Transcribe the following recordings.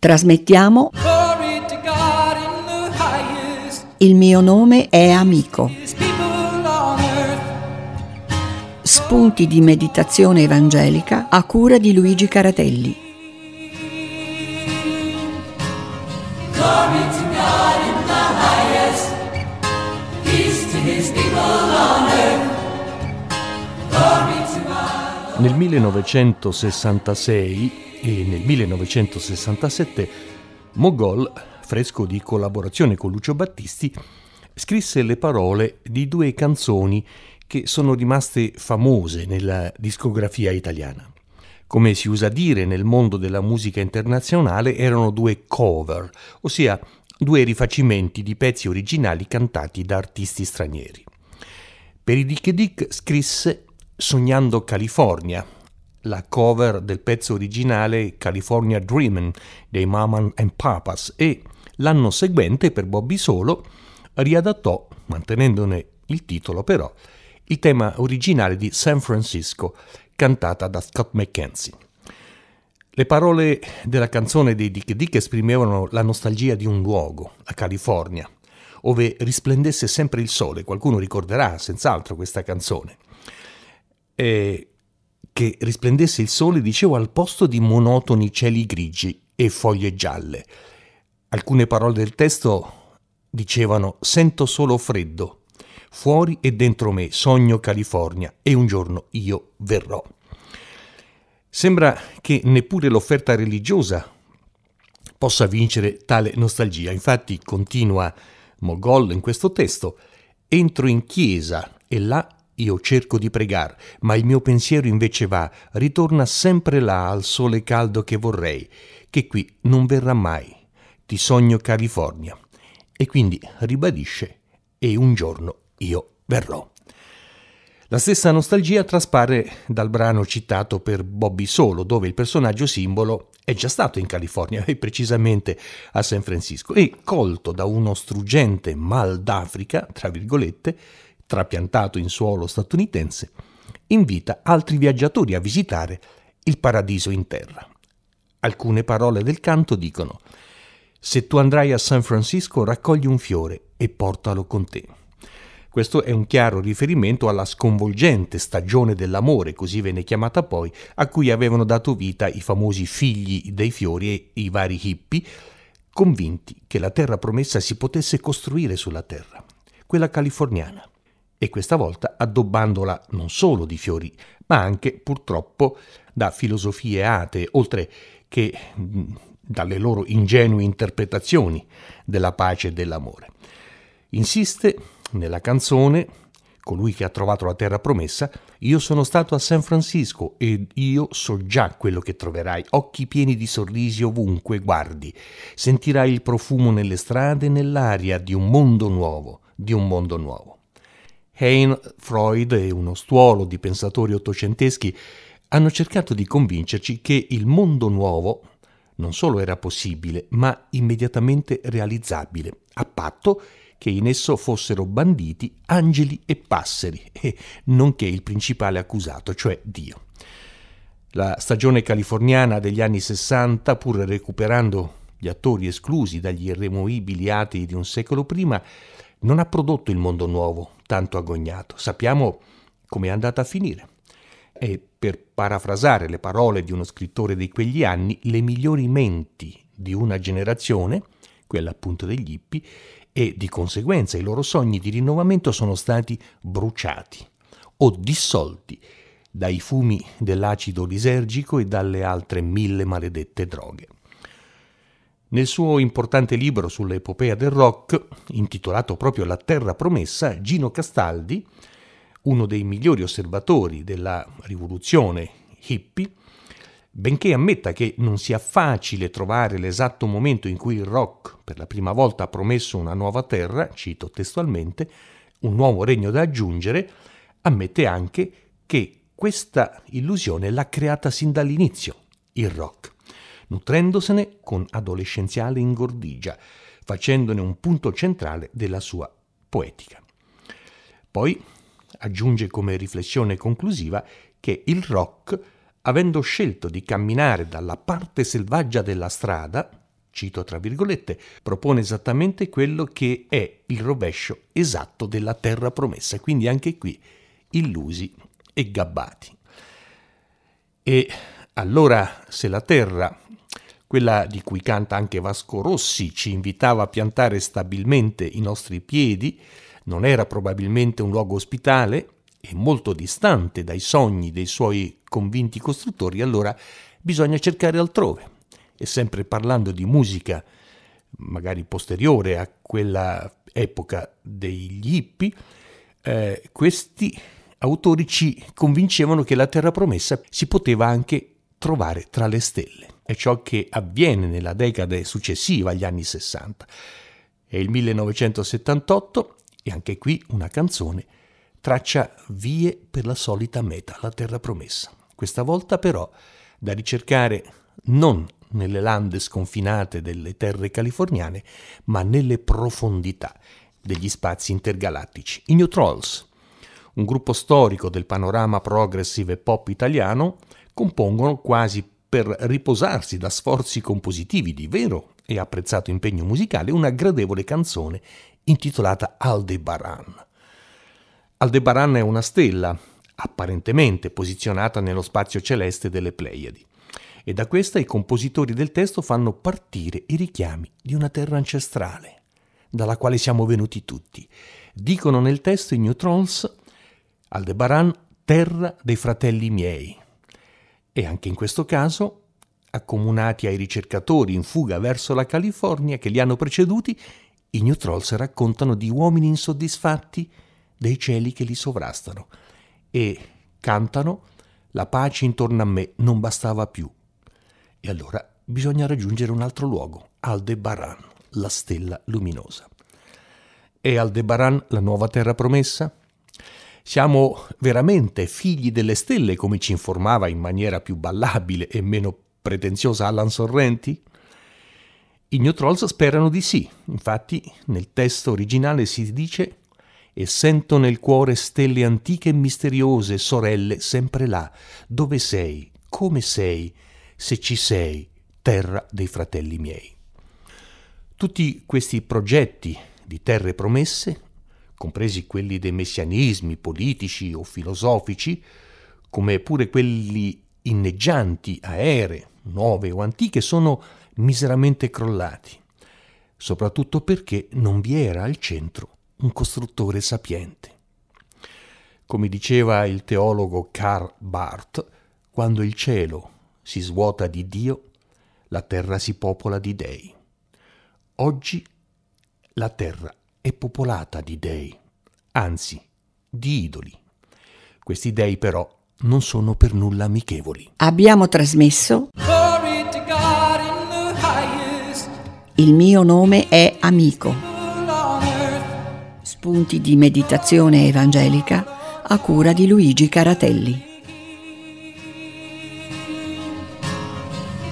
Trasmettiamo. Il mio nome è amico. Spunti di meditazione evangelica a cura di Luigi Caratelli. Nel 1966 e nel 1967 Mogol, fresco di collaborazione con Lucio Battisti, scrisse le parole di due canzoni che sono rimaste famose nella discografia italiana. Come si usa dire nel mondo della musica internazionale, erano due cover, ossia due rifacimenti di pezzi originali cantati da artisti stranieri. Per i Dick Dick scrisse Sognando California, la cover del pezzo originale California Dreamin' dei Maman and Papas e l'anno seguente per Bobby Solo riadattò, mantenendone il titolo però, il tema originale di San Francisco cantata da Scott McKenzie. Le parole della canzone dei Dick Dick esprimevano la nostalgia di un luogo, la California, ove risplendesse sempre il sole. Qualcuno ricorderà senz'altro questa canzone. E che risplendesse il sole, dicevo, al posto di monotoni cieli grigi e foglie gialle. Alcune parole del testo dicevano sento solo freddo, fuori e dentro me sogno California e un giorno io verrò. Sembra che neppure l'offerta religiosa possa vincere tale nostalgia. Infatti, continua Mogol in questo testo, entro in chiesa e là io cerco di pregare, ma il mio pensiero invece va, ritorna sempre là al sole caldo che vorrei, che qui non verrà mai. Ti sogno California. E quindi ribadisce, e un giorno io verrò. La stessa nostalgia traspare dal brano citato per Bobby Solo, dove il personaggio simbolo è già stato in California e precisamente a San Francisco e colto da uno struggente mal d'Africa, tra virgolette, trapiantato in suolo statunitense, invita altri viaggiatori a visitare il paradiso in terra. Alcune parole del canto dicono Se tu andrai a San Francisco raccogli un fiore e portalo con te. Questo è un chiaro riferimento alla sconvolgente stagione dell'amore, così venne chiamata poi, a cui avevano dato vita i famosi figli dei fiori e i vari hippie, convinti che la terra promessa si potesse costruire sulla terra, quella californiana e questa volta addobbandola non solo di fiori, ma anche purtroppo da filosofie atee, oltre che mh, dalle loro ingenue interpretazioni della pace e dell'amore. Insiste nella canzone colui che ha trovato la terra promessa, io sono stato a San Francisco ed io so già quello che troverai, occhi pieni di sorrisi ovunque guardi, sentirai il profumo nelle strade e nell'aria di un mondo nuovo, di un mondo nuovo. Heine, Freud e uno stuolo di pensatori ottocenteschi hanno cercato di convincerci che il mondo nuovo non solo era possibile, ma immediatamente realizzabile, a patto che in esso fossero banditi angeli e passeri, e nonché il principale accusato, cioè Dio. La stagione californiana degli anni Sessanta, pur recuperando gli attori esclusi dagli irremovibili atei di un secolo prima, non ha prodotto il mondo nuovo tanto agognato. Sappiamo come è andata a finire. E per parafrasare le parole di uno scrittore di quegli anni, le migliori menti di una generazione, quella appunto degli hippie, e di conseguenza i loro sogni di rinnovamento sono stati bruciati o dissolti dai fumi dell'acido lisergico e dalle altre mille maledette droghe. Nel suo importante libro sull'epopea del rock, intitolato proprio La Terra Promessa, Gino Castaldi, uno dei migliori osservatori della rivoluzione hippie, benché ammetta che non sia facile trovare l'esatto momento in cui il rock per la prima volta ha promesso una nuova terra, cito testualmente, un nuovo regno da aggiungere, ammette anche che questa illusione l'ha creata sin dall'inizio, il rock nutrendosene con adolescenziale ingordigia, facendone un punto centrale della sua poetica. Poi aggiunge come riflessione conclusiva che il rock, avendo scelto di camminare dalla parte selvaggia della strada, cito tra virgolette, propone esattamente quello che è il rovescio esatto della terra promessa, quindi anche qui illusi e gabbati. E allora se la terra, quella di cui canta anche Vasco Rossi, ci invitava a piantare stabilmente i nostri piedi, non era probabilmente un luogo ospitale e molto distante dai sogni dei suoi convinti costruttori, allora bisogna cercare altrove. E sempre parlando di musica, magari posteriore a quella epoca degli hippie, eh, questi autori ci convincevano che la terra promessa si poteva anche trovare tra le stelle. È ciò che avviene nella decade successiva agli anni 60. È il 1978 e anche qui una canzone traccia vie per la solita meta, la terra promessa. Questa volta però da ricercare non nelle lande sconfinate delle terre californiane, ma nelle profondità degli spazi intergalattici. I New Trolls, un gruppo storico del panorama progressive pop italiano, compongono quasi per riposarsi da sforzi compositivi di vero e apprezzato impegno musicale una gradevole canzone intitolata Aldebaran. Aldebaran è una stella, apparentemente posizionata nello spazio celeste delle Pleiadi, e da questa i compositori del testo fanno partire i richiami di una terra ancestrale, dalla quale siamo venuti tutti. Dicono nel testo i New Trolls Aldebaran, terra dei fratelli miei. E anche in questo caso, accomunati ai ricercatori in fuga verso la California che li hanno preceduti, i New Trolls raccontano di uomini insoddisfatti dei cieli che li sovrastano e cantano la pace intorno a me non bastava più. E allora bisogna raggiungere un altro luogo, Aldebaran, la stella luminosa. È Aldebaran la nuova terra promessa? Siamo veramente figli delle stelle, come ci informava in maniera più ballabile e meno pretenziosa Alan Sorrenti? I New Trolls sperano di sì, infatti nel testo originale si dice e sento nel cuore stelle antiche e misteriose, sorelle, sempre là, dove sei, come sei, se ci sei, terra dei fratelli miei. Tutti questi progetti di terre promesse compresi quelli dei messianismi politici o filosofici, come pure quelli inneggianti, aeree, nuove o antiche, sono miseramente crollati, soprattutto perché non vi era al centro un costruttore sapiente. Come diceva il teologo Karl Barth, quando il cielo si svuota di Dio, la terra si popola di dei. Oggi la terra è popolata di dei, anzi di idoli. Questi dei però non sono per nulla amichevoli. Abbiamo trasmesso Il mio nome è Amico. Spunti di meditazione evangelica a cura di Luigi Caratelli.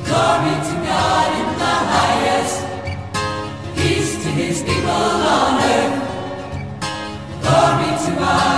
Glory to God Glory